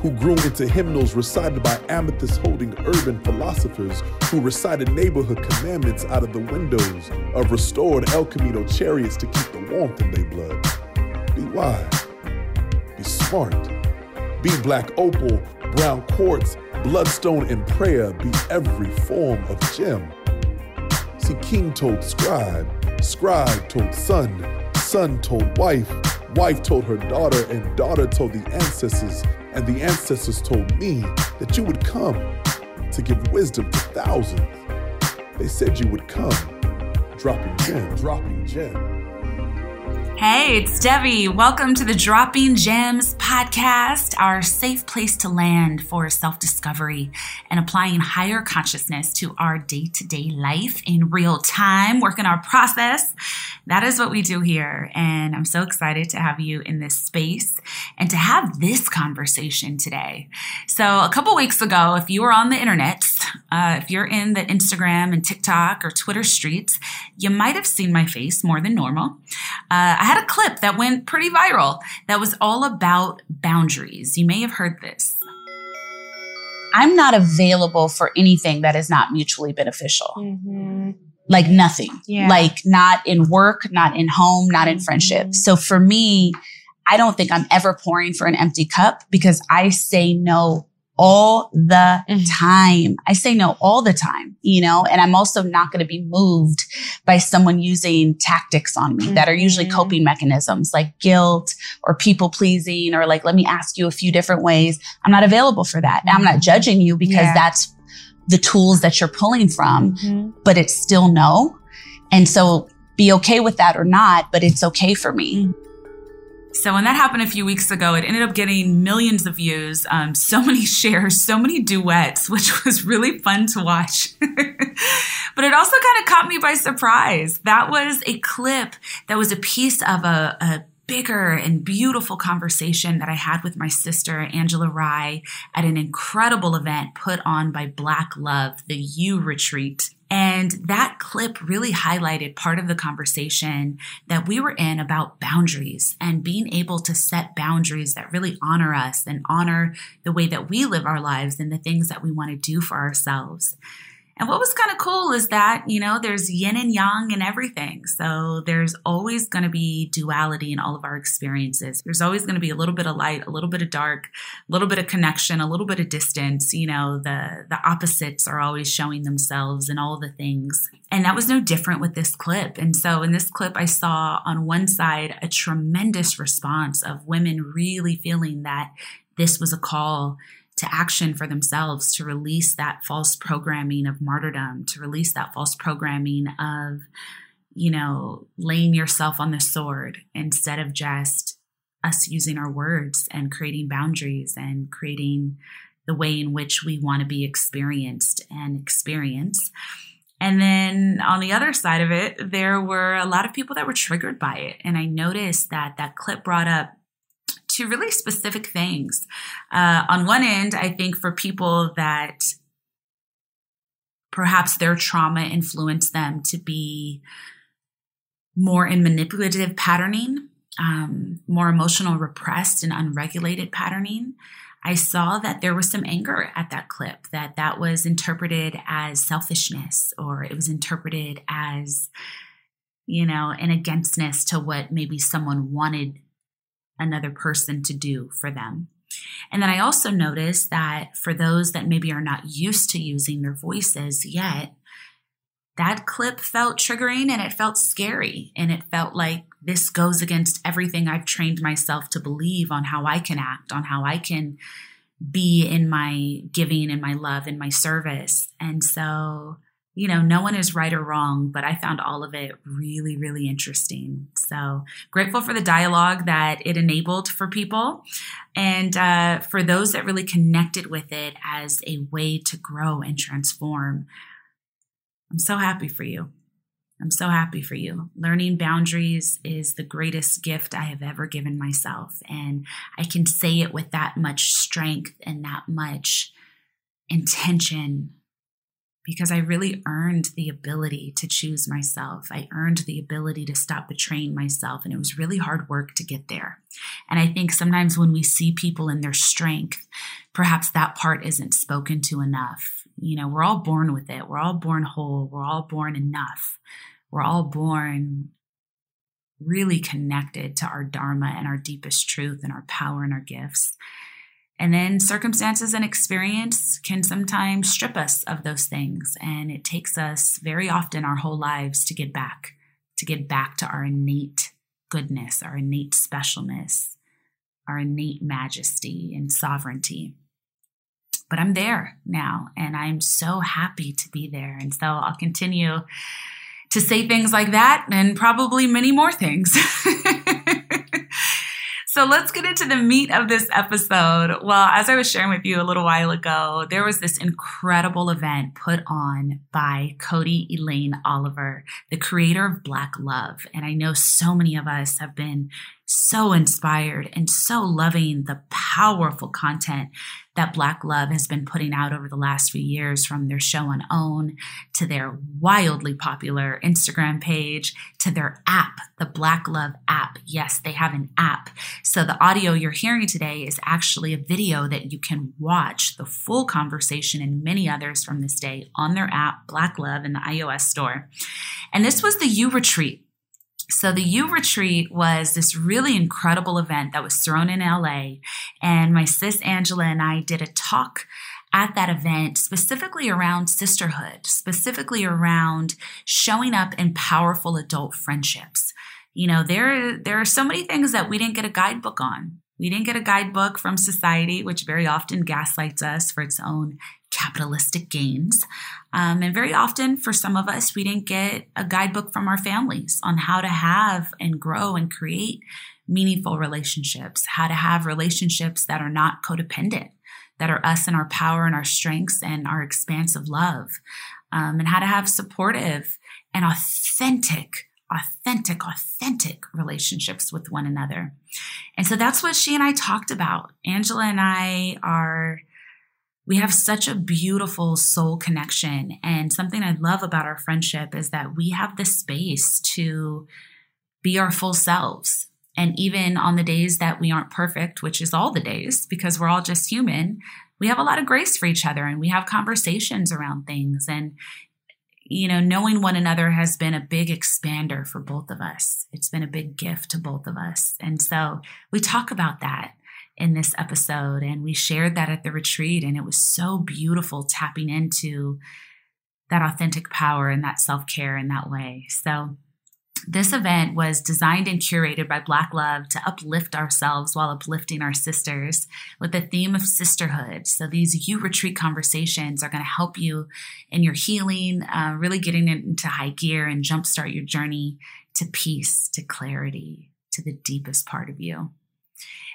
who grew into hymnals recited by amethyst holding urban philosophers who recited neighborhood commandments out of the windows of restored El Camino chariots to keep the warmth in their blood. Be wise, be smart, be black opal, brown quartz, bloodstone, and prayer, be every form of gem. See, king told scribe, scribe told son, son told wife, wife told her daughter, and daughter told the ancestors, and the ancestors told me that you would come to give wisdom to thousands. They said you would come, dropping gem, dropping gem. Hey, it's Devi. Welcome to the Dropping Gems podcast, our safe place to land for self discovery and applying higher consciousness to our day to day life in real time, working our process. That is what we do here. And I'm so excited to have you in this space and to have this conversation today. So, a couple weeks ago, if you were on the internet, uh, if you're in the Instagram and TikTok or Twitter streets, you might have seen my face more than normal. Uh, I had a clip that went pretty viral that was all about boundaries. You may have heard this. I'm not available for anything that is not mutually beneficial. Mm-hmm. Like nothing. Yeah. Like not in work, not in home, not in friendship. Mm-hmm. So for me, I don't think I'm ever pouring for an empty cup because I say no all the mm-hmm. time. I say no all the time, you know, and I'm also not going to be moved by someone using tactics on me mm-hmm. that are usually mm-hmm. coping mechanisms like guilt or people pleasing or like, let me ask you a few different ways. I'm not available for that. Mm-hmm. I'm not mm-hmm. judging you because yeah. that's the tools that you're pulling from, mm-hmm. but it's still no. And so be okay with that or not, but it's okay for me. So when that happened a few weeks ago, it ended up getting millions of views, um, so many shares, so many duets, which was really fun to watch. but it also kind of caught me by surprise. That was a clip that was a piece of a, a bigger and beautiful conversation that I had with my sister, Angela Rye, at an incredible event put on by Black Love, the U Retreat and that clip really highlighted part of the conversation that we were in about boundaries and being able to set boundaries that really honor us and honor the way that we live our lives and the things that we want to do for ourselves. And what was kind of cool is that, you know, there's yin and yang and everything. So there's always going to be duality in all of our experiences. There's always going to be a little bit of light, a little bit of dark, a little bit of connection, a little bit of distance. You know, the the opposites are always showing themselves in all the things. And that was no different with this clip. And so in this clip I saw on one side a tremendous response of women really feeling that this was a call to action for themselves to release that false programming of martyrdom, to release that false programming of, you know, laying yourself on the sword instead of just us using our words and creating boundaries and creating the way in which we want to be experienced and experience. And then on the other side of it, there were a lot of people that were triggered by it. And I noticed that that clip brought up to really specific things. Uh, on one end, I think for people that perhaps their trauma influenced them to be more in manipulative patterning, um, more emotional, repressed, and unregulated patterning. I saw that there was some anger at that clip, that that was interpreted as selfishness or it was interpreted as, you know, an againstness to what maybe someone wanted another person to do for them. And then I also noticed that for those that maybe are not used to using their voices yet, that clip felt triggering and it felt scary. And it felt like this goes against everything I've trained myself to believe on how I can act, on how I can be in my giving and my love and my service. And so you know, no one is right or wrong, but I found all of it really, really interesting. So grateful for the dialogue that it enabled for people and uh, for those that really connected with it as a way to grow and transform. I'm so happy for you. I'm so happy for you. Learning boundaries is the greatest gift I have ever given myself. And I can say it with that much strength and that much intention because I really earned the ability to choose myself. I earned the ability to stop betraying myself. And it was really hard work to get there. And I think sometimes when we see people in their strength, perhaps that part isn't spoken to enough. You know, we're all born with it, we're all born whole, we're all born enough, we're all born really connected to our Dharma and our deepest truth and our power and our gifts. And then circumstances and experience can sometimes strip us of those things. And it takes us very often our whole lives to get back, to get back to our innate goodness, our innate specialness, our innate majesty and sovereignty. But I'm there now, and I'm so happy to be there. And so I'll continue to say things like that and probably many more things. So let's get into the meat of this episode. Well, as I was sharing with you a little while ago, there was this incredible event put on by Codie Elaine Oliver, the creator of Black Love. And I know so many of us have been so inspired and so loving the powerful content that Black Love has been putting out over the last few years from their show on OWN to their wildly popular Instagram page to their app, the Black Love app. Yes, they have an app. So the audio you're hearing today is actually a video that you can watch the full conversation and many others from this day on their app, Black Love, in the iOS store. And this was the You Retreat so the U Retreat was this really incredible event that was thrown in LA. And my sis Angela and I did a talk at that event specifically around sisterhood, specifically around showing up in powerful adult friendships. You know, there, there are so many things that we didn't get a guidebook on. We didn't get a guidebook from society, which very often gaslights us for its own capitalistic gains. Um, and very often, for some of us, we didn't get a guidebook from our families on how to have and grow and create meaningful relationships, how to have relationships that are not codependent, that are us and our power and our strengths and our expansive love, um, and how to have supportive and authentic authentic, authentic relationships with one another. And so that's what she and I talked about. Angela and I are we have such a beautiful soul connection. And something I love about our friendship is that we have the space to be our full selves. And even on the days that we aren't perfect, which is all the days because we're all just human, we have a lot of grace for each other and we have conversations around things. And, you know, knowing one another has been a big expander for both of us. It's been a big gift to both of us. And so we talk about that in this episode and we shared that at the retreat. And it was so beautiful tapping into that authentic power and that self care in that way. So, this event was designed and curated by Black Love to uplift ourselves while uplifting our sisters with the theme of sisterhood. So, these You Retreat conversations are going to help you in your healing, uh, really getting into high gear and jumpstart your journey to peace, to clarity, to the deepest part of you.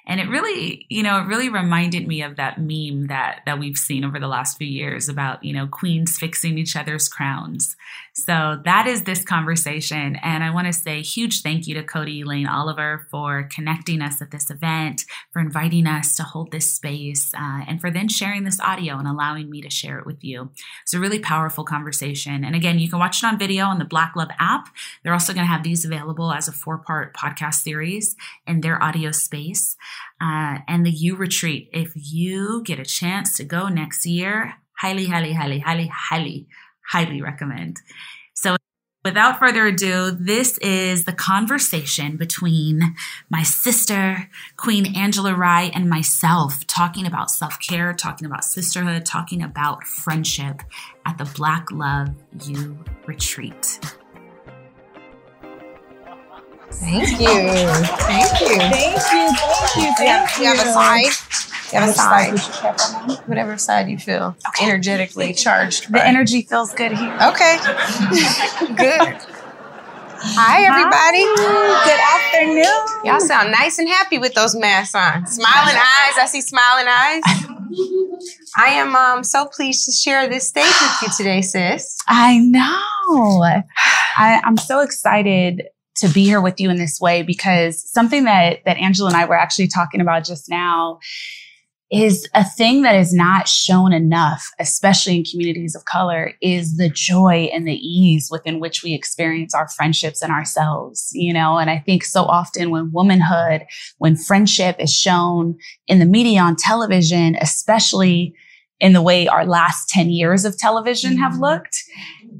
And it really, you know, it really reminded me of that meme that that we've seen over the last few years about, you know, queens fixing each other's crowns. So that is this conversation. And I want to say huge thank you to Codie Elaine Oliver for connecting us at this event, for inviting us to hold this space, uh, and for then sharing this audio and allowing me to share it with you. It's a really powerful conversation. And again, you can watch it on video on the Black Love app. They're also going to have these available as a four part podcast series in their audio space uh, and the You Retreat. If you get a chance to go next year, highly, highly, highly, highly, highly, highly recommend. So, without further ado, this is the conversation between my sister, Queen Angela Rye, and myself, talking about self care, talking about sisterhood, talking about friendship at the Black Love You Retreat. Thank you. Thank you. Thank you. Thank you. Thank you. You have a side? You have a side. side. Whatever side you feel Okay. energetically charged. The by. energy feels good here. Okay. Good. Hi, everybody. Good afternoon. Y'all sound nice and happy with those masks on. Smiling eyes. I see smiling eyes. I am um, so pleased to share this stage with you today, sis. I know. I, I'm so excited to be here with you in this way because something that that Angela and I were actually talking about just now is a thing that is not shown enough, especially in communities of color, is the joy and the ease within which we experience our friendships and ourselves, you know? And I think so often when womanhood, when friendship is shown in the media on television, especially in the way our last 10 years of television have mm-hmm. looked,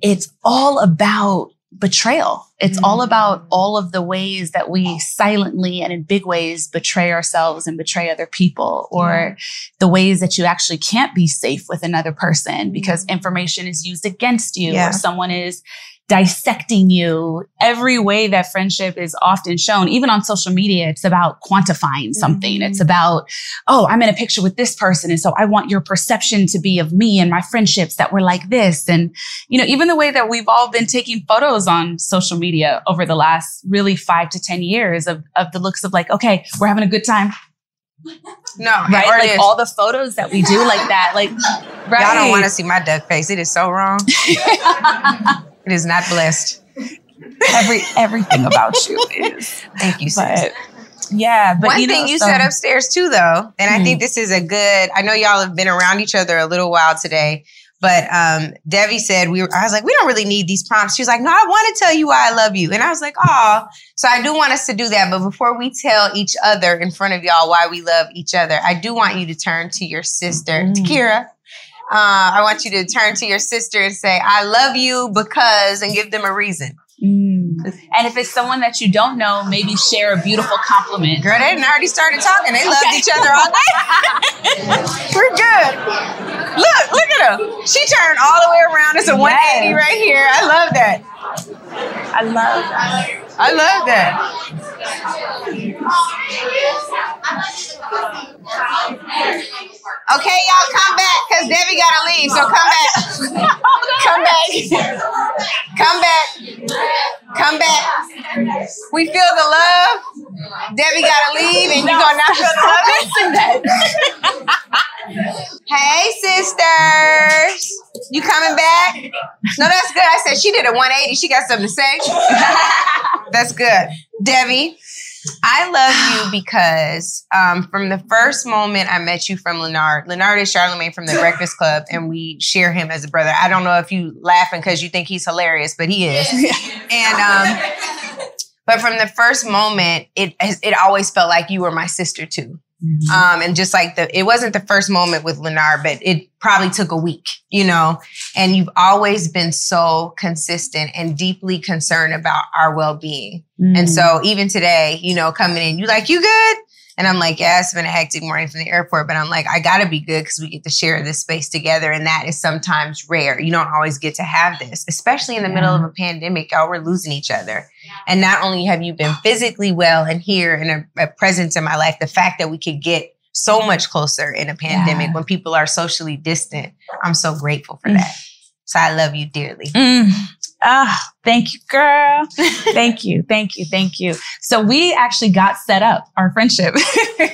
it's all about betrayal. It's all mm. about all of the ways that we silently and in big ways betray ourselves and betray other people, or the ways that you actually can't be safe with another person because mm. information is used against you Yeah. or someone is dissecting you. Every way that friendship is often shown, even on social media, it's about quantifying mm-hmm. something. It's about, oh, I'm in a picture with this person. And so I want your perception to be of me and my friendships that were like this. And, you know, even the way that we've all been taking photos on social media over the last really five to 10 years of, of the looks of like, okay, we're having a good time. No, Right. Like is. all the photos that we do like that. Like, right. Y'all don't want to see my duck face. It is so wrong. it is not blessed. Every, everything about you is. Thank you, sis. But yeah, but One you know, thing you so- said upstairs too, though, and I think this is a good. I know y'all have been around each other a little while today, but um, Devi said we. Were, I was like, we don't really need these prompts. She was like, no, I want to tell you why I love you, and I was like, oh. So I do want us to do that, but before we tell each other in front of y'all why we love each other, I do want you to turn to your sister, Mm. Takira. Uh, I want you to turn to your sister and say, I love you because, and give them a reason. Mm. And if it's someone that you don't know, maybe share a beautiful compliment. Girl, they already started talking. They loved Okay. each other all day. We're good. Look, look at her. She turned all the way around. It's a 180 right here. I love that. I love that. I love that. Okay, y'all come back because Devi got to leave. So come back. come back. come back. Come back. We feel the love. Devi got to leave and you to not feel the love. hey, sisters. You coming back? No, that's good. I said she did a 180. She got something to say. that's good. Devi, I love you because um, from the first moment I met you from Lenard, Lenard is Charlamagne from the Breakfast Club, and we share him as a brother. I don't know if you laughing because you think he's hilarious, but he is. and um, but from the first moment, it it always felt like you were my sister too. Mm-hmm. Um, and just like the, it wasn't the first moment with Lenard, but it probably took a week, you know, and you've always been so consistent and deeply concerned about our well being. Mm-hmm. And so even today, you know, coming in, you like, you good? And I'm like, yeah, it's been a hectic morning from the airport, but I'm like, I gotta be good because we get to share this space together. And that is sometimes rare. You don't always get to have this, especially in the yeah. middle of a pandemic. Y'all, we're losing each other. And not only have you been physically well and here and a, a presence in my life, the fact that we could get so much closer in a pandemic yeah. when people are socially distant, I'm so grateful for mm. that. So I love you dearly. Mm. Ah, thank you, girl. thank you, thank you, thank you. So we actually got set up our friendship.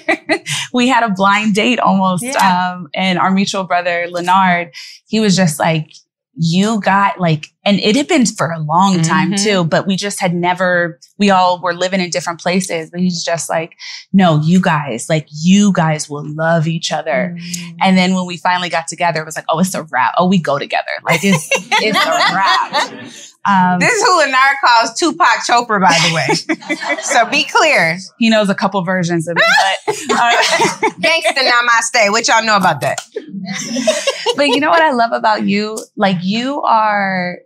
we had a blind date almost, yeah. um, and our mutual brother Lenard, he was just like, you got like, and it had been for a long time mm-hmm. too, but we just had never, we all were living in different places. But he's just like, no, you guys, like, you guys will love each other. Mm-hmm. And then when we finally got together, it was like, oh, it's a wrap. Oh, we go together. Like, it's, it's a wrap. Um, this is who Lenard calls Tupac Chopra, by the way. so be clear. He knows a couple versions of it. But, uh, Gangsta Namaste. What y'all know about that? but you know what I love about you? Like you are,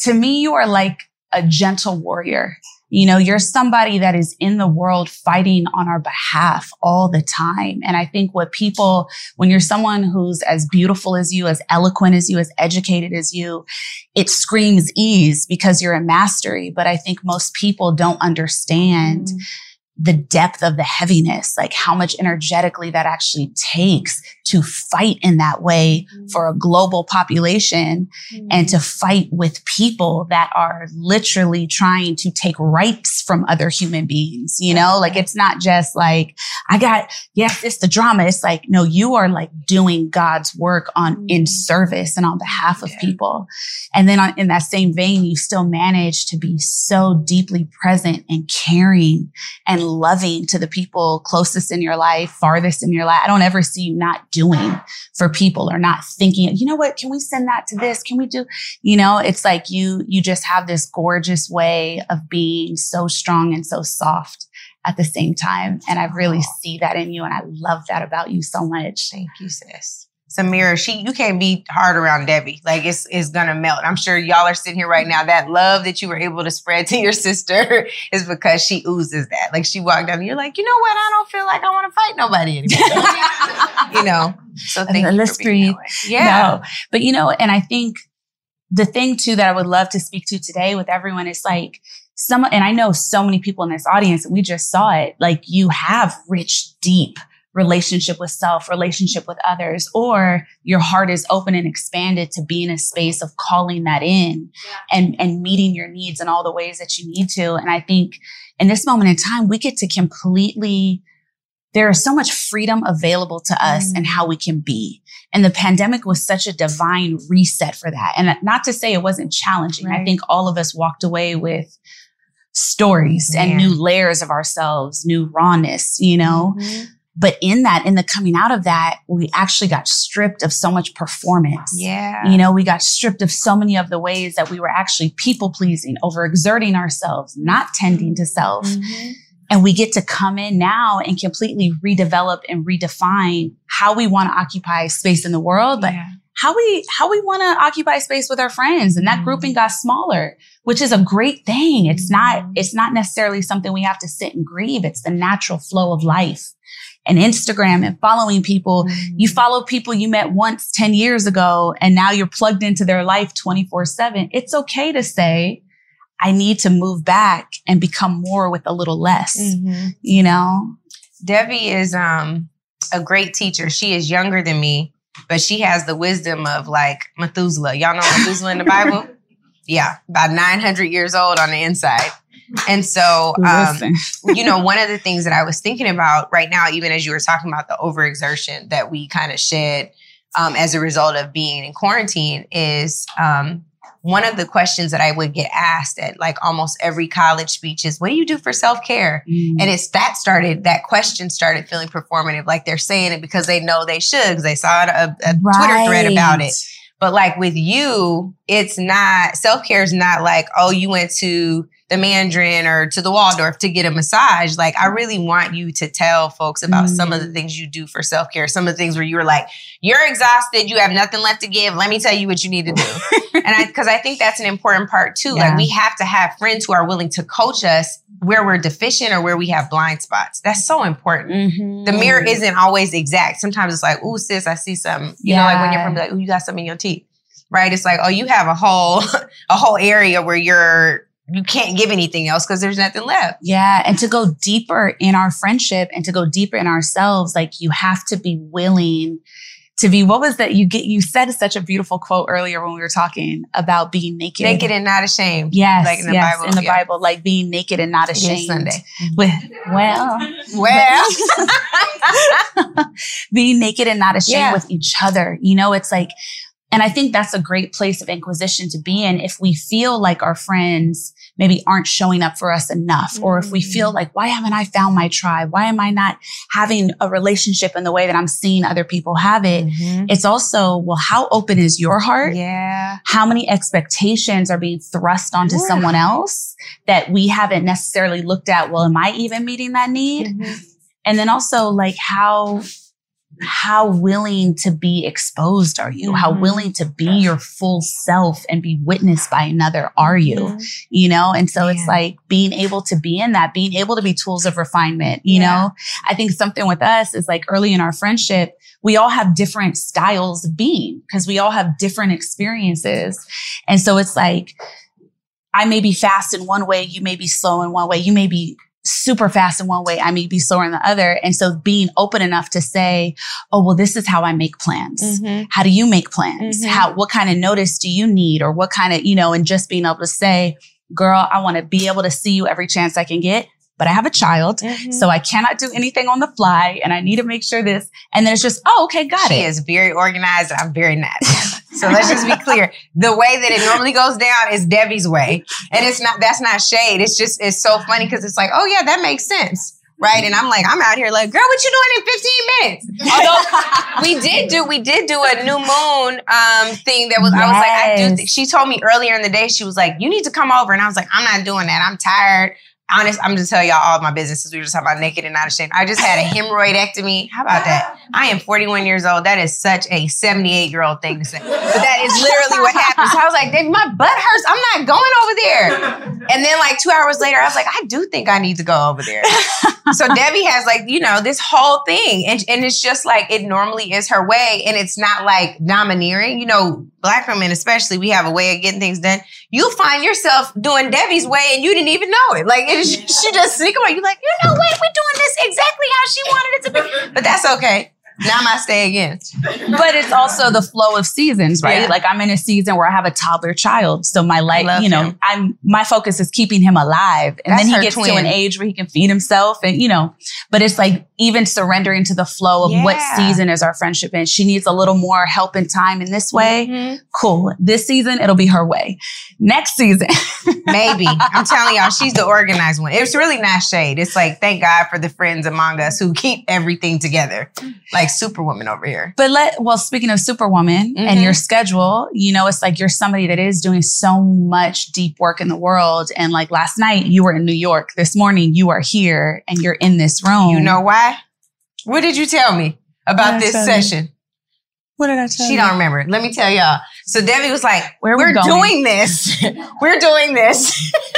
to me, you are like a gentle warrior. You know, you're somebody that is in the world fighting on our behalf all the time. And I think what people, when you're someone who's as beautiful as you, as eloquent as you, as educated as you, it screams ease because you're a mastery. But I think most people don't understand. Mm the depth of the heaviness, like how much energetically that actually takes to fight in that way mm-hmm. for a global population mm-hmm. and to fight with people that are literally trying to take rights from other human beings. You know, like it's not just like, I got, yes, it's the drama. It's like, no, you are like doing God's work on mm-hmm. in service and on behalf of yeah. people. And then on, in that same vein, you still manage to be so deeply present and caring and loving to the people closest in your life, farthest in your life. I don't ever see you not doing for people or not thinking, you know what, can we send that to this? Can we do, you know, it's like you, you just have this gorgeous way of being so strong and so soft at the same time. And I really see that in you. And I love that about you so much. Thank you, sis. Samira, she you can't be hard around Devi. Like it's it's gonna melt. I'm sure y'all are sitting here right now. That love that you were able to spread to your sister is because she oozes that. Like she walked down, and you're like, you know what? I don't feel like I want to fight nobody anymore. you know. So thank and you. Let's breathe. Yeah. No. But you know, and I think the thing too that I would love to speak to today with everyone is like some, and I know so many people in this audience, we just saw it. Like you have rich, deep relationship with self, relationship with others, or your heart is open and expanded to be in a space of calling that in yeah. and, and meeting your needs in all the ways that you need to. And I think in this moment in time, we get to completely, there is so much freedom available to us mm. and how we can be. And the pandemic was such a divine reset for that. And not to say it wasn't challenging. Right. I think all of us walked away with stories and new layers of ourselves, new rawness, you know? Mm-hmm. But in that, in the coming out of that, we actually got stripped of so much performance. Yeah. You know, we got stripped of so many of the ways that we were actually people pleasing, overexerting ourselves, not tending to self. Mm-hmm. And we get to come in now and completely redevelop and redefine how we want to occupy space in the world, but yeah. how we, how we want to occupy space with our friends. And that mm-hmm. grouping got smaller, which is a great thing. It's mm-hmm. not, it's not necessarily something we have to sit and grieve. It's the natural flow of life and Instagram and following people. Mm-hmm. You follow people you met once 10 years ago and now you're plugged into their life 24 seven. It's okay to say, I need to move back and become more with a little less, mm-hmm. you know? Devi is, um, a great teacher. She is younger than me, but she has the wisdom of like Methuselah. Y'all know Methuselah in the Bible? yeah, about 900 years old on the inside. And so, um, you know, one of the things that I was thinking about right now, even as you were talking about the overexertion that we kind of shed um, as a result of being in quarantine, is um, one of the questions that I would get asked at like almost every college speech is, "What do you do for self care?" Mm. And it's that started that question started feeling performative, like they're saying it because they know they should, because they saw a, a right. Twitter thread about it. But like with you, it's not self care is not like, oh, you went to the Mandarin or to the Waldorf to get a massage. Like, I really want you to tell folks about mm. some of the mm. things you do for self care, some of the things where you're like, you're exhausted, you have nothing left to give. Let me tell you what you need to do. and I, because I think that's an important part too. Yeah. Like, we have to have friends who are willing to coach us where we're deficient or where we have blind spots. That's so important. Mm-hmm. The mirror isn't always exact. Sometimes it's like, oh, sis, I see something. You yeah. know, like when you're from like, oh, you got something in your teeth. Right? It's like, oh, you have a whole a whole area where you're you can't give anything else because there's nothing left. Yeah. And to go deeper in our friendship and to go deeper in ourselves, like you have to be willing to be what was that you get you said such a beautiful quote earlier when we were talking about being naked naked and not ashamed yes like in the yes, bible in the yeah. bible like being naked and not ashamed sunday mm-hmm. with well well being naked and not ashamed yeah. with each other you know it's like and i think that's a great place of inquisition to be in if we feel like our friends maybe aren't showing up for us enough. Mm-hmm. Or if we feel mm. like, why haven't I found my tribe? Why am I not having a relationship in the way that I'm seeing other people have it? Mm-hmm. It's also, well, how open is your heart? Yeah. How many expectations are being thrust onto yeah. someone else that we haven't necessarily looked at? Well, am I even meeting that need? Mm-hmm. And then also like how how willing to be exposed are you? Mm-hmm. How willing to be your full self and be witnessed by another are you? Mm-hmm. You know? And so yeah. it's like being able to be in that, being able to be tools of refinement, you yeah. know? I think something with us is like early in our friendship, we all have different styles of being because we all have different experiences. And so it's like, I may be fast in one way, you may be slow in one way, you may be super fast in one way, I may be slower in the other. And so being open enough to say, oh, well, this is how I make plans. Mm-hmm. How do you make plans? Mm-hmm. How, what kind of notice do you need? Or what kind of, you know, and just being able to say, girl, I want to be able to see you every chance I can get. But I have a child, mm-hmm. so I cannot do anything on the fly, and I need to make sure this. And there's just, oh, okay, got she it. She is very organized. I'm very not. So let's just be clear. The way that it normally goes down is Devi's way. And it's not, that's not shade. It's just, it's so funny because it's like, oh yeah, that makes sense. Right. And I'm like, I'm out here like, girl, what you doing in 15 minutes? Although we did do, we did do a new moon um thing that was, yes. I was like, I do. Th-. She told me earlier in the day, she was like, you need to come over. And I was like, I'm not doing that. I'm tired honest, I'm just telling y'all all my businesses. We were just talking about naked and not ashamed. I just had a hemorrhoidectomy. How about that? I am 41 years old. That is such a 78 year old thing to say. But that is literally what happened. So I was like, my butt hurts. I'm not going over there. And then like two hours later, I was like, I do think I need to go over there. so Devi has like, you know, this whole thing. And, and it's just like, it normally is her way. And it's not like domineering. You know, black women especially, we have a way of getting things done. You find yourself doing Debbie's way and you didn't even know it. Like it, she just sneak away. You're like, you know what? We're doing this exactly how she wanted it to be. But that's okay. Now I stay again. But it's also the flow of seasons, right? Yeah. Like I'm in a season where I have a toddler child. So my life, you know, him. I'm my focus is keeping him alive. And That's then he gets twin. to an age where he can feed himself and you know, but it's like even surrendering to the flow of yeah. what season is our friendship in. She needs a little more help and time in this way. Mm-hmm. Cool. This season it'll be her way. Next season. Maybe. I'm telling y'all, she's the organized one. It's really not shade. It's like thank God for the friends among us who keep everything together. Like superwoman over here. But let well, speaking of superwoman mm-hmm. and your schedule, you know, it's like you're somebody that is doing so much deep work in the world. And like last night, you were in New York. This morning, you are here and you're in this room. You know why? What did you tell me about this session? You? What did I tell she you? don't remember. Let me tell y'all. So Devi was like, Where "We're we doing this. we're doing this."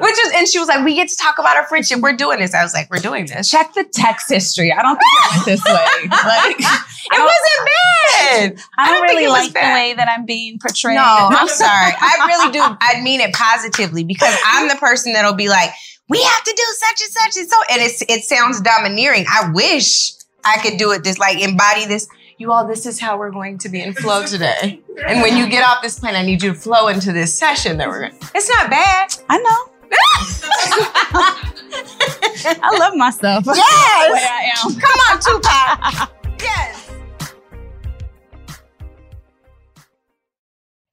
Which is, and she was like, "We get to talk about our friendship. We're doing this." I was like, "We're doing this." Check the text history. I don't think it went this way. Like, it wasn't bad. I don't, I don't really like the way that I'm being portrayed. No, I'm sorry. I really do. I mean it positively because I'm the person that'll be like, "We have to do such and such and so," and it's it sounds domineering. I wish I could do it. This like embody this you all, this is how we're going to be in flow today. And when you get off this plane, I need you to flow into this session that we're going It's not bad. I know. I love myself. Yes. the way I am. Come on, Tupac. yes.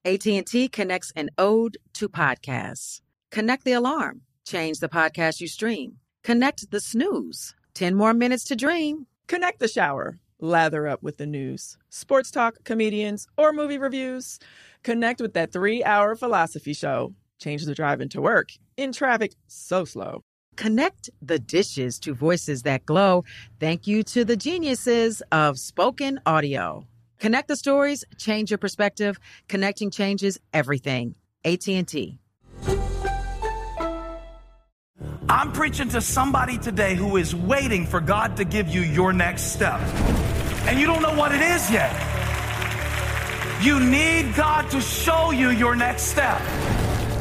AT&T connects an ode to podcasts. Connect the alarm. Change the podcast you stream. Connect the snooze. 10 more minutes to dream. Connect the shower. Lather up with the news, sports talk, comedians, or movie reviews. Connect with that three hour philosophy show change the drive into work in traffic so slow. Connect the dishes to voices that glow. Thank you to the geniuses of spoken audio. Connect the stories, change your perspective. Connecting changes everything. AT&T. I'm preaching to somebody today who is waiting for God to give you your next step. And you don't know what it is yet. You need God to show you your next step.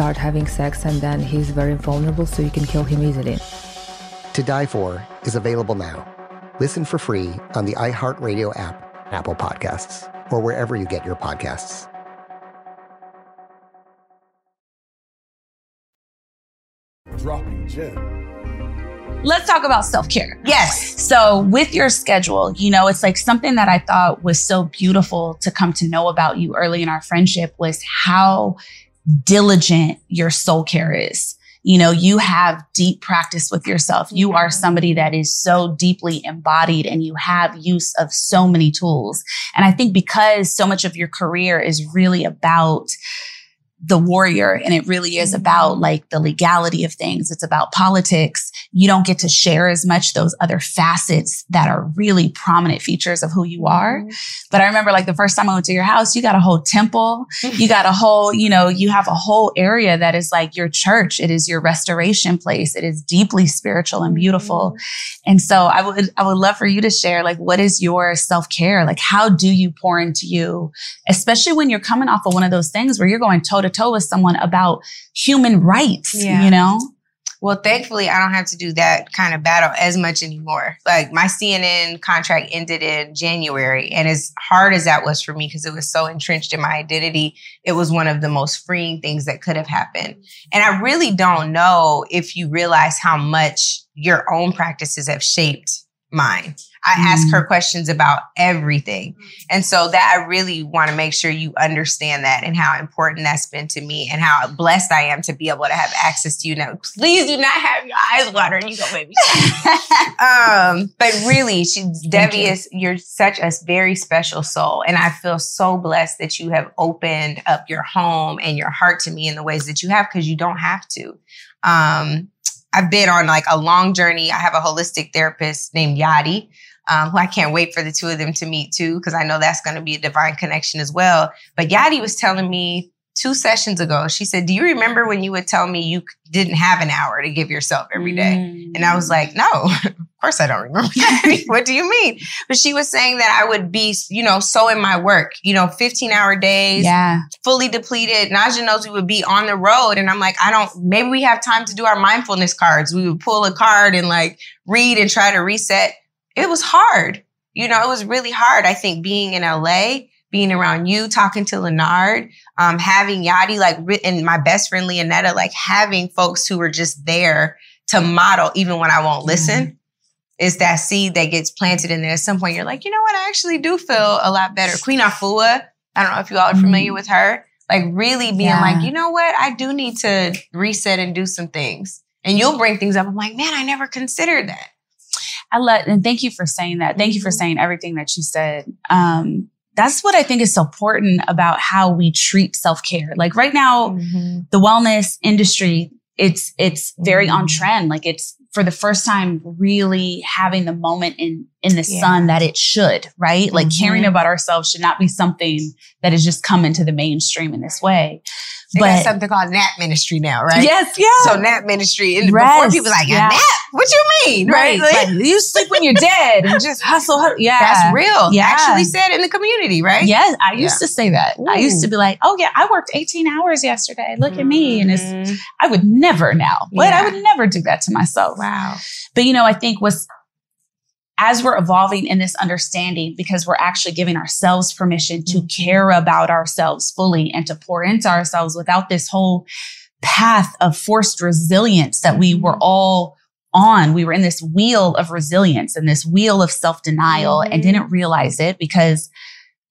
start having sex and then he's very vulnerable so you can kill him easily. To Die For is available now. Listen for free on the iHeartRadio app, Apple Podcasts, or wherever you get your podcasts. Dropping gem. Let's talk about self care. Yes. So, with your schedule, you know, it's like something that I thought was so beautiful to come to know about you early in our friendship was how diligent your soul care is. You know, you have deep practice with yourself. You are somebody that is so deeply embodied and you have use of so many tools. And I think because so much of your career is really about the warrior and it really is about like the legality of things. It's about politics. You don't get to share as much those other facets that are really prominent features of who you are. Mm-hmm. But I remember like the first time I went to your house, you got a whole temple. you got a whole, you know, you have a whole area that is like your church. It is your restoration place. It is deeply spiritual and beautiful. Mm-hmm. And so I would, I would love for you to share like, what is your self care? Like, how do you pour into you, especially when you're coming off of one of those things where you're going toe to toe with someone about human rights, yeah. you know? Well, thankfully, I don't have to do that kind of battle as much anymore. Like my CNN contract ended in January. And as hard as that was for me, because it was so entrenched in my identity, it was one of the most freeing things that could have happened. And I really don't know if you realize how much your own practices have shaped mine. I mm. ask her mm. questions about everything. And so that I really want to make sure you understand that and how important that's been to me and how blessed I am to be able to have access to you now. Please do not have your eyes watering. You go, baby. um, but really, she Devi you. is you're such a very special soul. And I feel so blessed that you have opened up your home and your heart to me in the ways that you have because you don't have to. Um, I've been on like a long journey. I have a holistic therapist named Yadi, um, who I can't wait for the two of them to meet too, because I know that's going to be a divine connection as well. But Yadi was telling me two sessions ago, she said, Do you remember when you would tell me you didn't have an hour to give yourself every day? Mm. And I was like, No, of course I don't remember that. what do you mean? But she was saying that I would be, you know, so in my work, you know, 15 hour days, yeah. fully depleted. Naja knows we would be on the road. And I'm like, I don't, maybe we have time to do our mindfulness cards. We would pull a card and like read and try to reset. It was hard. You know, it was really hard. I think being in LA, being around you, talking to Lenard, um, having Yadi, like, and my best friend Leonetta, like having folks who are just there to model, even when I won't listen. Mm-hmm. Is that seed that gets planted in there? At some point, you're like, you know what? I actually do feel a lot better. Queen Afua, I don't know if you all are familiar mm-hmm. with her. Like, really being yeah. like, you know what? I do need to reset and do some things. And you'll bring things up. I'm like, man, I never considered that. I love, and thank you for saying that. Thank you for mm-hmm. saying everything that you said. Um, that's what I think is so important about how we treat self care. Like right now, mm-hmm. the wellness industry, it's, it's very mm-hmm. on trend. Like it's for the first time really having the moment in in the yeah. sun that it should, right? Mm-hmm. Like caring about ourselves should not be something that has just come into the mainstream in this way. They but something called nap ministry now, right? Yes, yeah. So nap ministry, and Rest, before people like yeah. nap. What you mean, right? right? Like, you sleep when you're dead and just hustle. hustle. Yeah, that's real. Yeah, actually said in the community, right? Yes, I used yeah. to say that. Ooh. I used to be like, oh yeah, I worked 18 hours yesterday. Look mm-hmm. at me, and it's mm-hmm. I would never now, but yeah. I would never do that to myself. Wow. But you know, I think what's as we're evolving in this understanding, because we're actually giving ourselves permission to mm-hmm. care about ourselves fully and to pour into ourselves without this whole path of forced resilience that we were mm-hmm. all on. We were in this wheel of resilience and this wheel of self denial mm-hmm. and didn't realize it because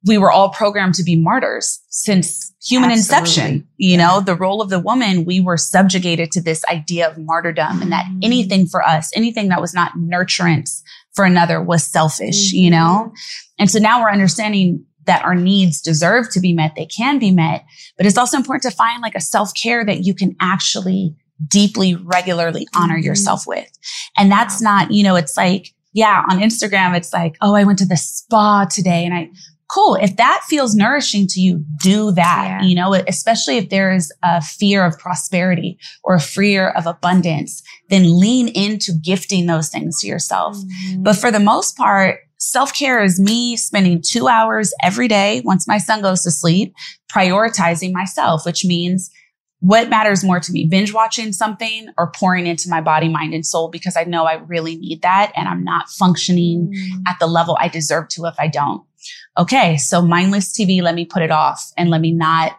we were all programmed to be martyrs since human Absolutely. inception. You yeah. know, the role of the woman, we were subjugated to this idea of martyrdom and that mm-hmm. anything for us, anything that was not nurturance for another was selfish, mm-hmm. you know? And so now we're understanding that our needs deserve to be met. They can be met, but it's also important to find like a self care that you can actually deeply, regularly honor mm-hmm. yourself with. And that's not, you know, it's like, yeah, on Instagram, it's like, oh, I went to the spa today and I cool. If that feels nourishing to you, do that, yeah. you know, especially if there is a fear of prosperity or a fear of abundance, then lean into gifting those things to yourself. Mm-hmm. But for the most part, self care is me spending two hours every day once my son goes to sleep, prioritizing myself, which means what matters more to me, binge watching something or pouring into my body, mind, and soul because I know I really need that and I'm not functioning mm. at the level I deserve to if I don't. Okay, so mindless TV, let me put it off and let me not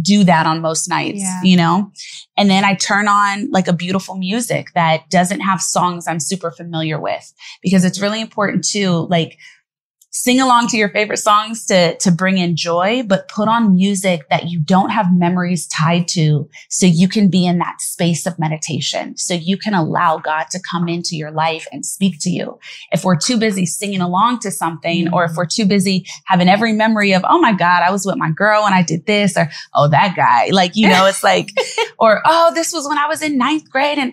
do that on most nights, yeah. you know? And then I turn on like a beautiful music that doesn't have songs I'm super familiar with because it's really important too. Like sing along to your favorite songs to, to bring in joy, but put on music that you don't have memories tied to so you can be in that space of meditation. So you can allow God to come into your life and speak to you. If we're too busy singing along to something, mm-hmm. or if we're too busy having every memory of, oh my God, I was with my girl and I did this, or oh, that guy, like, you know, it's like, or oh, this was when I was in ninth grade and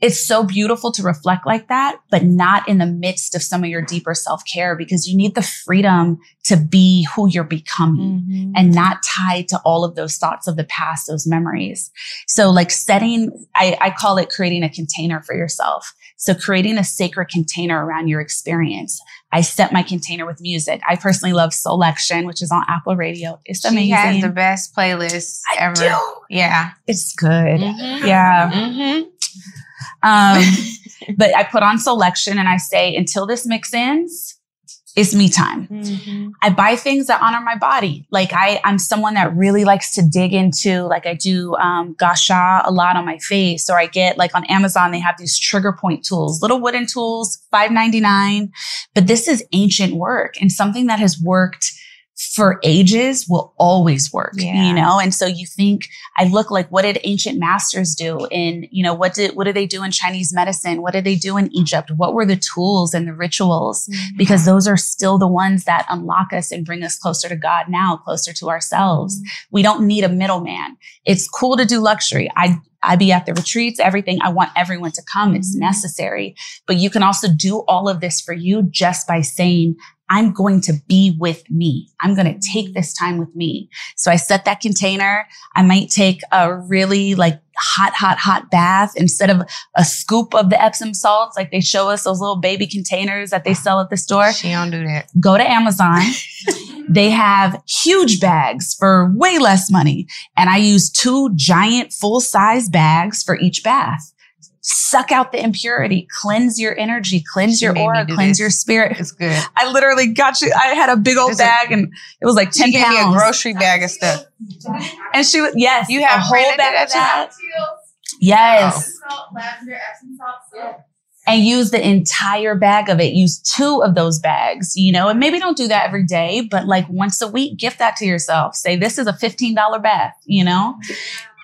it's so beautiful to reflect like that, but not in the midst of some of your deeper self care because you need the freedom to be who you're becoming mm-hmm. and not tied to all of those thoughts of the past, those memories. So like setting, I, I call it creating a container for yourself. So creating a sacred container around your experience. I set my container with music. I personally love Selection, which is on Apple Radio. It's amazing. She has the best playlist I ever. Do. Yeah. It's good. Mm-hmm. Yeah. Mm-hmm. Um, but I put on selection and I say, until this mix ends, it's me time. Mm-hmm. I buy things that honor my body. Like I, I'm someone that really likes to dig into, like I do, um, gua a lot on my face, or I get like on Amazon, they have these trigger point tools, little wooden tools, five ninety nine. But this is ancient work and something that has worked for ages will always work, yeah. you know? And so you think, I look like, what did ancient masters do in, you know, what did, what do they do in Chinese medicine? What did they do in Egypt? What were the tools and the rituals? Mm-hmm. Because those are still the ones that unlock us and bring us closer to God now, closer to ourselves. Mm-hmm. We don't need a middleman. It's cool to do luxury. I, I be at the retreats, everything. I want everyone to come. It's mm-hmm. necessary. But you can also do all of this for you just by saying, I'm going to be with me. I'm going to take this time with me. So I set that container. I might take a really like hot, hot, hot bath instead of a scoop of the Epsom salts. Like they show us those little baby containers that they sell at the store. She don't do that. Go to Amazon. they have huge bags for way less money. And I use two giant full size bags for each bath suck out the impurity, cleanse your energy, cleanse your aura, cleanse this. your spirit. It's good. I literally got you. I had a big old This is- bag and it was like 10 She gave me a grocery bag of stuff. And she was, yes, You have a whole bag of that. Yes. And use the entire bag of it. Use two of those bags, you know, and maybe don't do that every day, but like once a week, gift that to yourself. Say, this is a $15 bath, you know?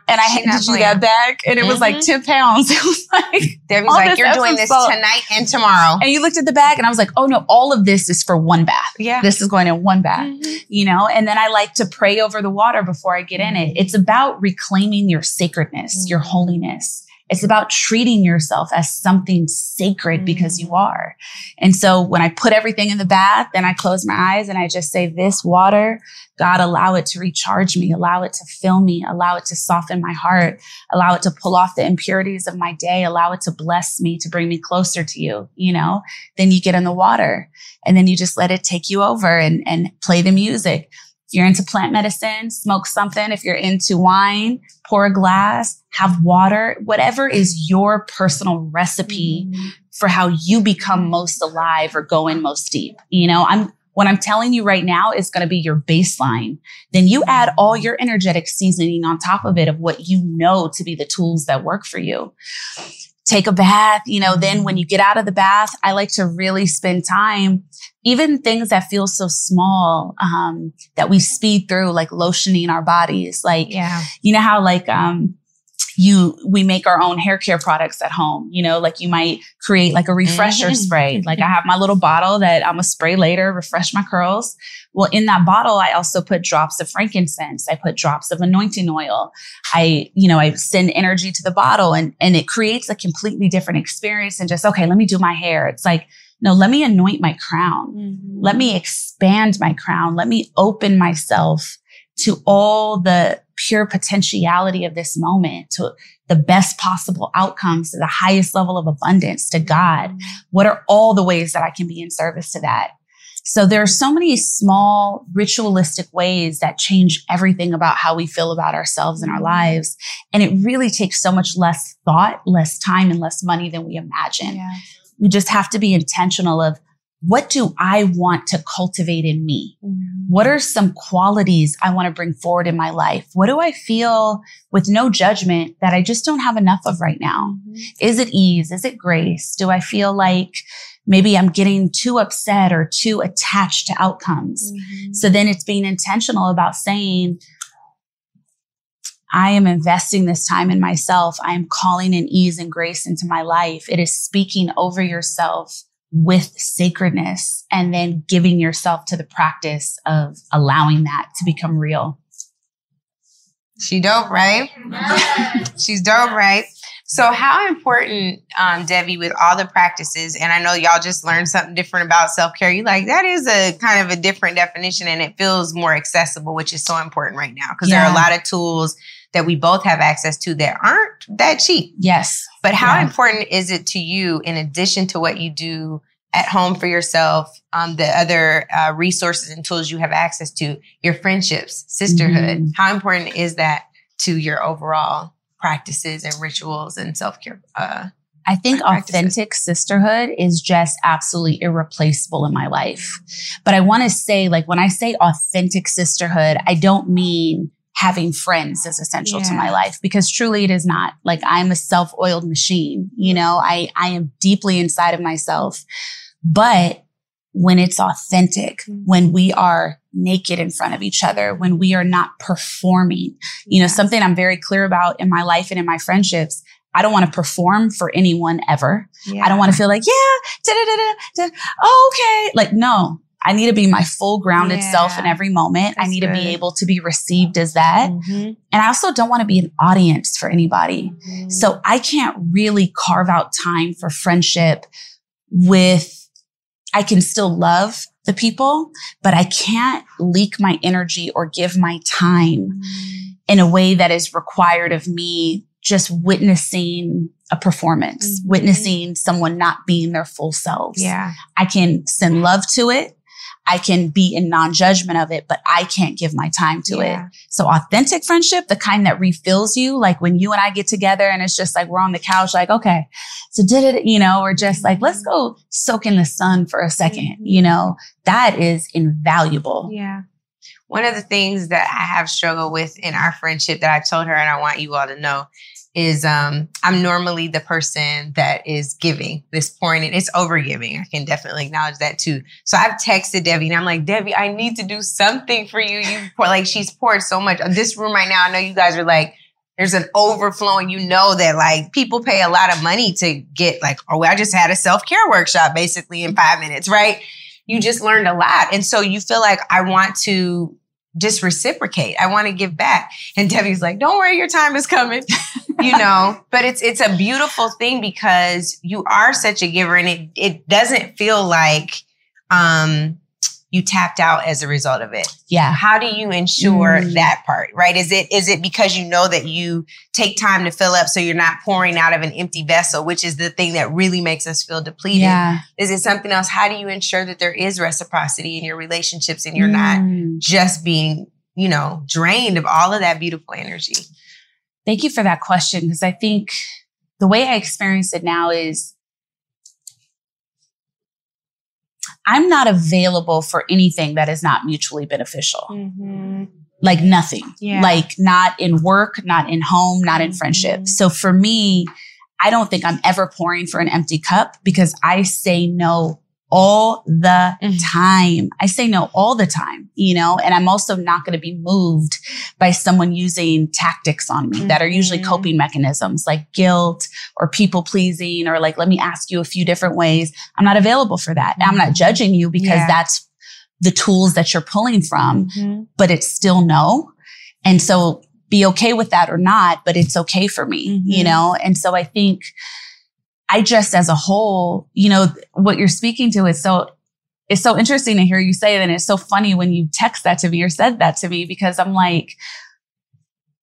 And I She handed you that bag and it was like. Mm-hmm. 10 pounds. It was like, Devi's like, you're doing this salt." tonight and tomorrow. And you looked at the bag and I was like, oh no, all of this is for one bath. Yeah. This is going in one bath, mm-hmm. you know? And then I like to pray over the water before I get in it. It's about reclaiming your sacredness, your mm-hmm. holiness. It's about treating yourself as something sacred because mm. you are. And so when I put everything in the bath, then I close my eyes and I just say, this water, God, allow it to recharge me, allow it to fill me, allow it to soften my heart, allow it to pull off the impurities of my day, allow it to bless me, to bring me closer to you, you know? Then you get in the water and then you just let it take you over and, and play the music. If you're into plant medicine, smoke something. If you're into wine, pour a glass, have water, whatever is your personal recipe mm-hmm. for how you become most alive or go in most deep. You know, I'm, what I'm telling you right now is going to be your baseline. Then you add all your energetic seasoning on top of it of what you know to be the tools that work for you take a bath. You know, then when you get out of the bath, I like to really spend time, even things that feel so small, um, that we speed through, like lotioning our bodies. Like, Yeah. you know how like, um, you, we make our own hair care products at home, you know, like you might create like a refresher Mhm. spray. Like I have my little bottle that I'm gonna spray later, refresh my curls. Well, in that bottle, I also put drops of frankincense. I put drops of anointing oil. I, you know, I send energy to the bottle and, and it creates a completely different experience than just, okay, let me do my hair. It's like, no, let me anoint my crown. Let me expand my crown. Let me open myself to all the pure potentiality of this moment, to the best possible outcomes, to the highest level of abundance, to God. What are all the ways that I can be in service to that? So there are so many small ritualistic ways that change everything about how we feel about ourselves and our lives. And it really takes so much less thought, less time, and less money than we imagine. We just have to be intentional of what do I want to cultivate in me? Mm-hmm. What are some qualities I want to bring forward in my life? What do I feel with no judgment that I just don't have enough of right now? Mm-hmm. Is it ease? Is it grace? Do I feel like maybe I'm getting too upset or too attached to outcomes? Mm-hmm. So then it's being intentional about saying, I am investing this time in myself. I am calling in ease and grace into my life. It is speaking over yourself with sacredness and then giving yourself to the practice of allowing that to become real. She dope, right? She's dope, right? So, how important, um, Devi, with all the practices, and I know y'all just learned something different about self care. You like that is a kind of a different definition, and it feels more accessible, which is so important right now because there are a lot of tools that we both have access to that aren't that cheap. Yes. But how Yeah. important is it to you, in addition to what you do at home for yourself, um, the other uh, resources and tools you have access to, your friendships, sisterhood? Mhm. How important is that to your overall practices and rituals and self care? Uh, I think authentic sisterhood is just absolutely irreplaceable in my life. But I want to say, like, when I say authentic sisterhood, I don't mean having friends is essential to my life because truly it is not. Like, I'm a self oiled machine. You know, I, I am deeply inside of myself. But when it's authentic, mm-hmm. when we are naked in front of each other, when we are not performing, you know, something I'm very clear about in my life and in my friendships. I don't want to perform for anyone ever. I don't want to feel like, yeah, da da da, da, okay. Like, no, I need to be my full grounded self in every moment. I need to be able to be received as that. Mhm. And I also don't want to be an audience for anybody. Mm-hmm. So I can't really carve out time for friendship with, I can still love the people, but I can't leak my energy or give my time mm-hmm. in a way that is required of me just witnessing a performance, mm-hmm. witnessing someone not being their full selves. Yeah. I can send love to it. I can be in non-judgment of it, but I can't give my time to Yeah. it. So authentic friendship, the kind that refills you, like when you and I get together and it's just like we're on the couch, like, okay, so did it, you know, or just like, let's mm-hmm. go soak in the sun for a 2nd you mm-hmm. know, that is invaluable. Yeah. One of the things that I have struggled with in our friendship that I told her and I want you all to know is um I'm normally the person that is giving this pouring it. It's over giving. I can definitely acknowledge that too. So I've texted Devi and I'm like, Devi, I need to do something for you. You pour like she's poured so much. This room right now, I know you guys are like, there's an overflowing. You know that like people pay a lot of money to get like, oh, I just had a self-care workshop basically in five minutes, right? You just learned a lot. And so you feel like I want to just reciprocate. I want to give back. And Devi's like, don't worry, your time is coming. you know, but it's it's a beautiful thing because you are such a giver and it it doesn't feel like um you tapped out as a result of it. Yeah. How do you ensure Mm. that part, right? Is it is it because you know that you take time to fill up so you're not pouring out of an empty vessel, which is the thing that really makes us feel depleted? Yeah. Is it something else? How do you ensure that there is reciprocity in your relationships and you're Mm. not just being, you know, drained of all of that beautiful energy? Thank you for that question because I think the way I experience it now is I'm not available for anything that is not mutually beneficial. Mm-hmm. Like nothing. Yeah. Like not in work, not in home, not in friendship. Mm-hmm. So for me, I don't think I'm ever pouring for an empty cup because I say no all the mm-hmm. time. I say no all the time, you know, and I'm also not going to be moved by someone using tactics on me that are usually mm-hmm. coping mechanisms like guilt or people pleasing or like, let me ask you a few different ways. I'm not available for that. And I'm not mm-hmm. judging you because Yeah. that's the tools that you're pulling from, but it's still no. And so be okay with that or not, but it's okay for me, you know? And so I think I just as a whole, you know, what you're speaking to is so it's so interesting to hear you say that. And it's so funny when you text that to me or said that to me because I'm like,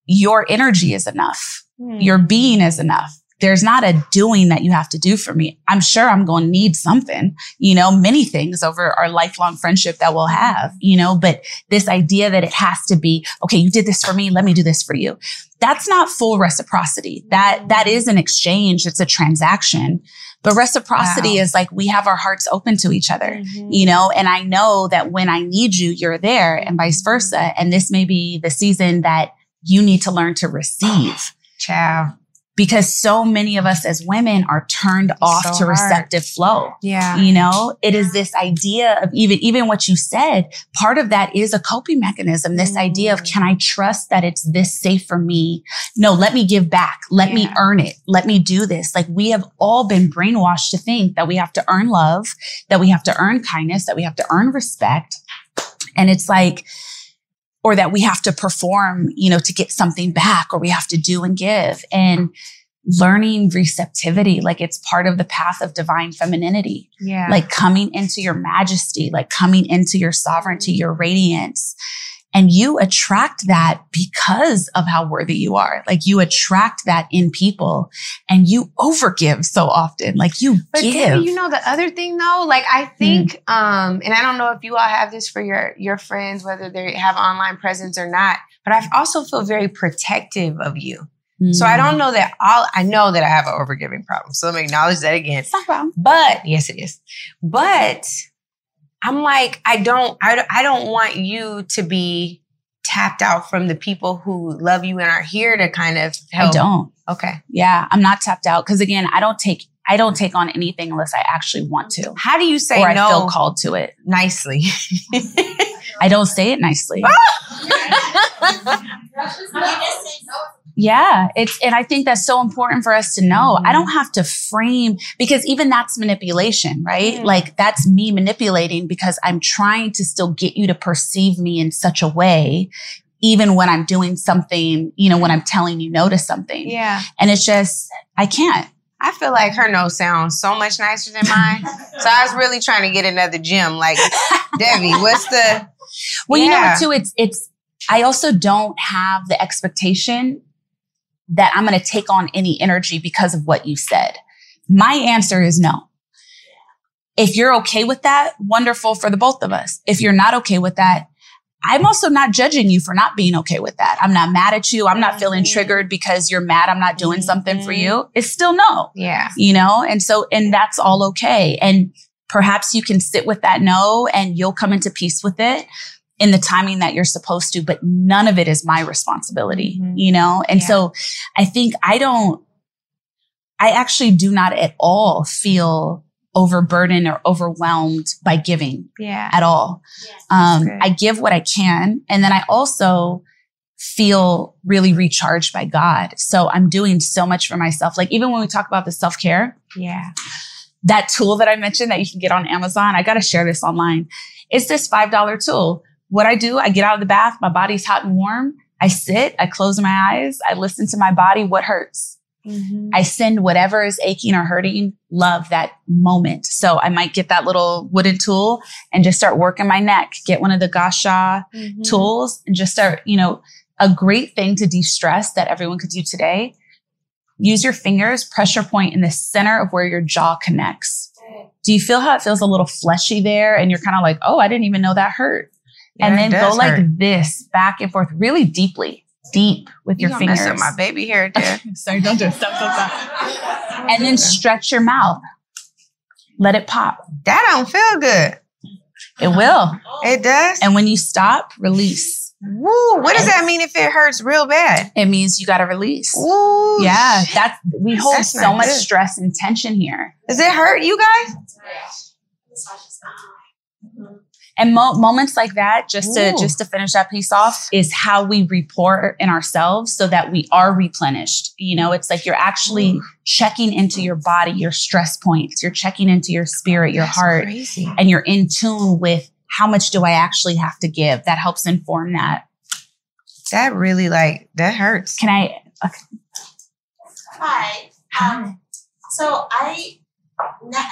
your energy is enough. Hmm. Your being is enough. There's not a doing that you have to do for me. I'm sure I'm going to need something, you know, many things over our lifelong friendship that we'll have, you know, but this idea that it has to be, okay, you did this for me. Let me do this for you. That's not full reciprocity. That, that is an exchange. It's a transaction. But reciprocity Wow. is like we have our hearts open to each other, Mm-hmm. you know, and I know that when I need you, you're there and vice versa. And this may be the season that you need to learn to receive. Ciao. Because so many of us as women are turned off so to hard. receptive flow. Yeah. You know, it is this idea of even, even what you said, part of that is a coping mechanism. This idea of mm. can I trust that it's this safe for me? No, let me give back. Let me earn it. Let me do this. Like we have all been brainwashed to think that we have to earn love, that we have to earn kindness, that we have to earn respect. And it's like, or that we have to perform, you know, to get something back, or we have to do and give. And learning receptivity, like it's part of the path of divine femininity Yeah. like coming into your majesty, like coming into your sovereignty, your radiance. And you attract that because of how worthy you are. Like you attract that in people and you overgive so often. Like you But give. You know the other thing though, like I think, um, and I don't know if you all have this for your your friends, whether they have online presence or not, but I also feel very protective of you. So I don't know that all I know that I have an overgiving problem. So let me acknowledge that again. But yes, it is. But I'm like, I don't, I, don't- I don't want you to be tapped out from the people who love you and are here to kind of I help. don't. Okay. Yeah, I'm not tapped out because again, I don't take I don't take on anything unless I actually want to. How do you say or I feel called to it nicely? I don't say it nicely. Ah! Yeah, it's and I think that's so important for us to know. I don't mm-hmm. have to frame because even that's manipulation, right? Like that's me manipulating because I'm trying to still get you to perceive me in such a way even when I'm doing something, you know, when I'm telling you no to something. Yeah. And it's just I can't. I feel like her no sounds so much nicer than mine. so I was really trying to get another gym. Like, Devi, what's the Well, you know what too? It's it's I also don't have the expectation that I'm going to take on any energy because of what you said. My answer is no. if you're okay with that, wonderful for the both of us. If you're not okay with that, I'm also not judging you for not being okay with that. I'm not mad at you. I'm not feeling Mm-hmm. triggered because you're mad I'm not doing something for you. It's still no. Yeah. You know? And so, and that's all okay. And perhaps you can sit with that no and you'll come into peace with it in the timing that you're supposed to, but none of it is my responsibility, you know? And so I think I don't, I actually do not at all feel overburdened or overwhelmed by giving Yeah. at all. Um, I give what I can. And then I also feel really recharged by God. So I'm doing so much for myself. Like even when we talk about the self care, Yeah. that tool that I mentioned that you can get on Amazon, I got to share this online. It's this $5 tool. What I do, I get out of the bath, my body's hot and warm. I sit, I close my eyes, I listen to my body, what hurts. I send whatever is aching or hurting love that moment. So I might get that little wooden tool and just start working my neck, get one of the gua sha Mhm. tools and just start, you know, a great thing to de-stress that everyone could do today. Use your fingers, pressure point in the center of where your jaw connects. Do you feel how it feels a little fleshy there? And you're kind of like, oh, I didn't even know that hurt. And Yeah, it then go does like hurt. this back and forth really deeply, deep with You your gonna mess fingers. up my baby hair, too. Sorry, don't do it. Stop, stop, stop. And then stretch your mouth. Let it pop. That don't feel good. It will. It does. And when you stop, release. Woo! What does that mean if it hurts real bad? It means you got to release. Woo! Yeah, that's we hold That's so much good. stress and tension here. Does it hurt you guys? And mo- moments like that, just to just to finish that piece off, is how we report in ourselves so that we are replenished. You know, it's like you're actually checking into your body, your stress points. You're checking into your spirit, your heart, crazy. and you're in tune with how much do I actually have to give. That helps inform that. That really like that hurts. Can I? Hi. Um, so I, not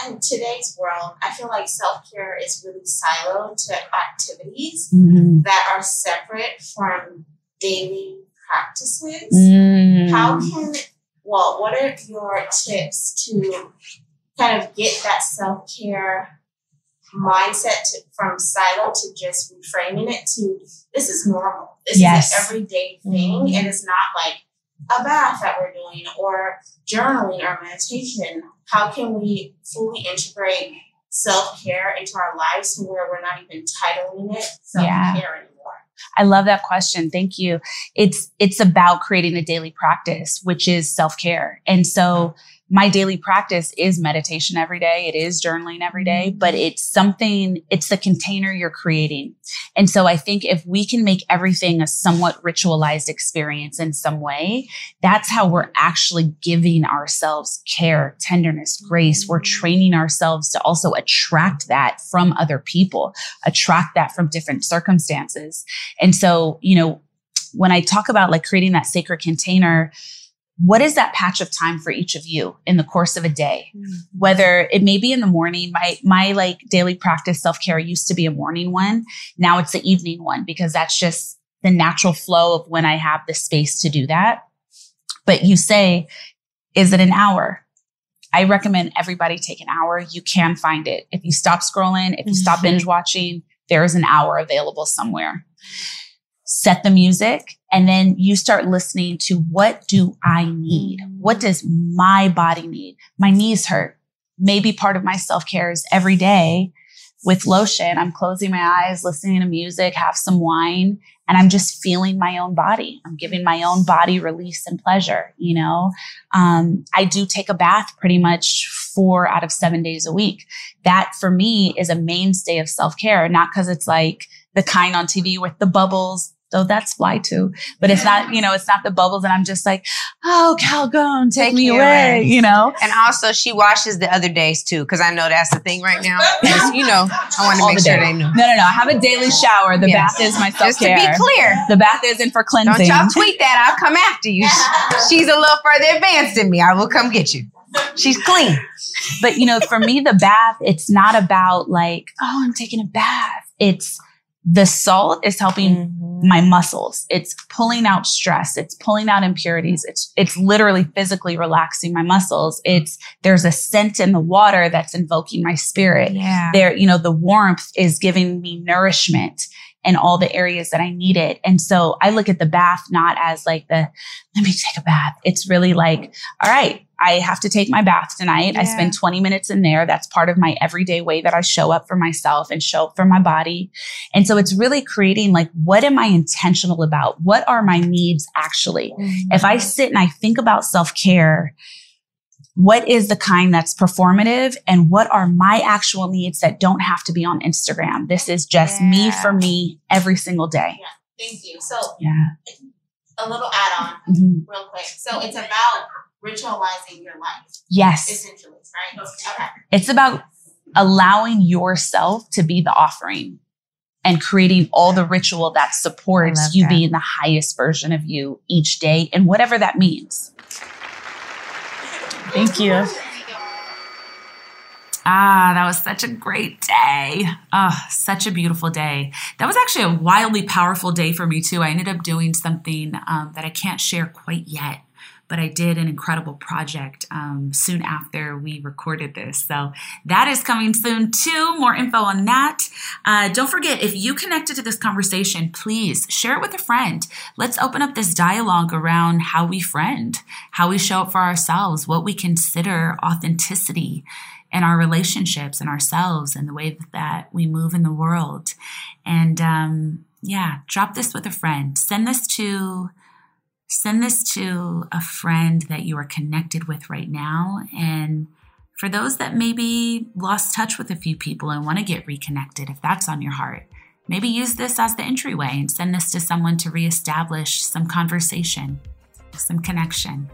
in today's world, I feel like self care is really siloed to activities Mhm. that are separate from daily practices. Mm. How can, well, what are your tips to kind of get that self care mindset to, from silo to just reframing it to this is normal. This Yes. is an everyday thing, and it's not like a bath that we're doing or journaling or meditation. How can we fully integrate self care into our lives to where we're not even titling it self Yeah. care anymore? I love that question. Thank you. It's it's about creating a daily practice, which is self-care. And so my daily practice is meditation every day. It is journaling every day, mm-hmm. but it's something, it's the container you're creating. And so I think if we can make everything a somewhat ritualized experience in some way, that's how we're actually giving ourselves care, tenderness, grace. We're mm-hmm. training ourselves to also attract that from other people, attract that from different circumstances. And so, you know, when I talk about like creating that sacred container, what is that patch of time for each of you in the course of a day? Mm-hmm. Whether it may be in the morning, my my like daily practice self-care used to be a morning one. Now it's the evening one because that's just the natural flow of when I have the space to do that. But you say, is it an hour? I recommend everybody take an hour. You can find it. If you stop scrolling, if you stop mm-hmm. binge watching, there is an hour available somewhere. Set the music and then you start listening to what do I need? What does my body need? My knees hurt. Maybe part of my self care is every day with lotion. I'm closing my eyes, listening to music, have some wine, and I'm just feeling my own body. I'm giving my own body release and pleasure. You know, um, I do take a bath pretty much four out of seven days a week. That for me is a mainstay of self care, not because it's like the kind on TV with the bubbles. Though that's fly too, but it's not, you know, it's not the bubbles. And I'm just like, oh, Calgon, take, me away, you know? And also, she washes the other days too, because I know that's the thing right now. You know, I want to make the sure they know. No, no, no. I have a daily shower. The Yes. bath is my self Just to care. be clear. the bath isn't for cleansing. Don't y'all tweet that. I'll come after you. She's a little further advanced than me. I will come get you. She's clean. But you know, for me, the bath, it's not about like, oh, I'm taking a bath. It's the salt is helping mm-hmm. my muscles. It's pulling out stress. It's pulling out impurities. It's, it's literally physically relaxing my muscles. It's, there's a scent in the water that's invoking my spirit. Yeah. There, you know, the warmth is giving me nourishment in all the areas that I need it. And so I look at the bath not as like the, let me take a bath. It's really like, all right, I have to take my bath tonight. Yeah. I spend 20 minutes in there. That's part of my everyday way that I show up for myself and show up for my body. And so it's really creating like, what am I intentional about? What are my needs actually? Mm-hmm. If I sit and I think about self care, what is the kind that's performative and what are my actual needs that don't have to be on Instagram? This is just yeah. me for me every single day. Yeah. Thank you. So, yeah. a little add on mm-hmm. real quick. So, it's about ritualizing your life. Yes. Essentially, right? Okay. It's about allowing yourself to be the offering and creating all the ritual that supports you that. being the highest version of you each day and whatever that means. Thank you. Ah, that was such a great day. Oh, such a beautiful day. That was actually a wildly powerful day for me, too. I ended up doing something um, that I can't share quite yet but I did an incredible project um, soon after we recorded this. So that is coming soon too. More info on that. Uh, don't forget, if you connected to this conversation, please share it with a friend. Let's open up this dialogue around how we friend, how we show up for ourselves, what we consider authenticity in our relationships and ourselves and the way that we move in the world. And um, yeah, drop this with a friend. Send this to send this to a friend that you are connected with right now. And for those that maybe lost touch with a few people and want to get reconnected, if that's on your heart, maybe use this as the entryway and send this to someone to reestablish some conversation, some connection.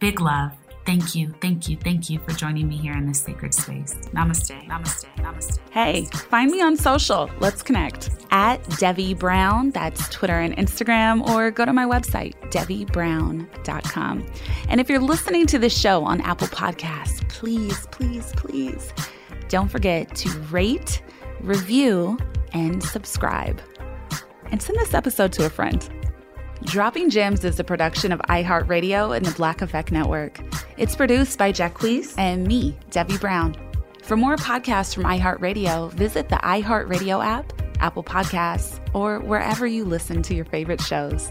Big love. Thank you, thank you, thank you for joining me here in this sacred space. Namaste, namaste, namaste. Hey, find me on social. Let's connect. At Devi Brown, that's Twitter and Instagram, or go to my website, devibrown.com. And if you're listening to this show on Apple Podcasts, please, please, please don't forget to rate, review, and subscribe. And send this episode to a friend. Dropping Gems is a production of iHeartRadio and the Black Effect Network. It's produced by Jacquees and me, Devi Brown. For more podcasts from iHeartRadio, visit the iHeartRadio app, Apple Podcasts, or wherever you listen to your favorite shows.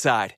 outside.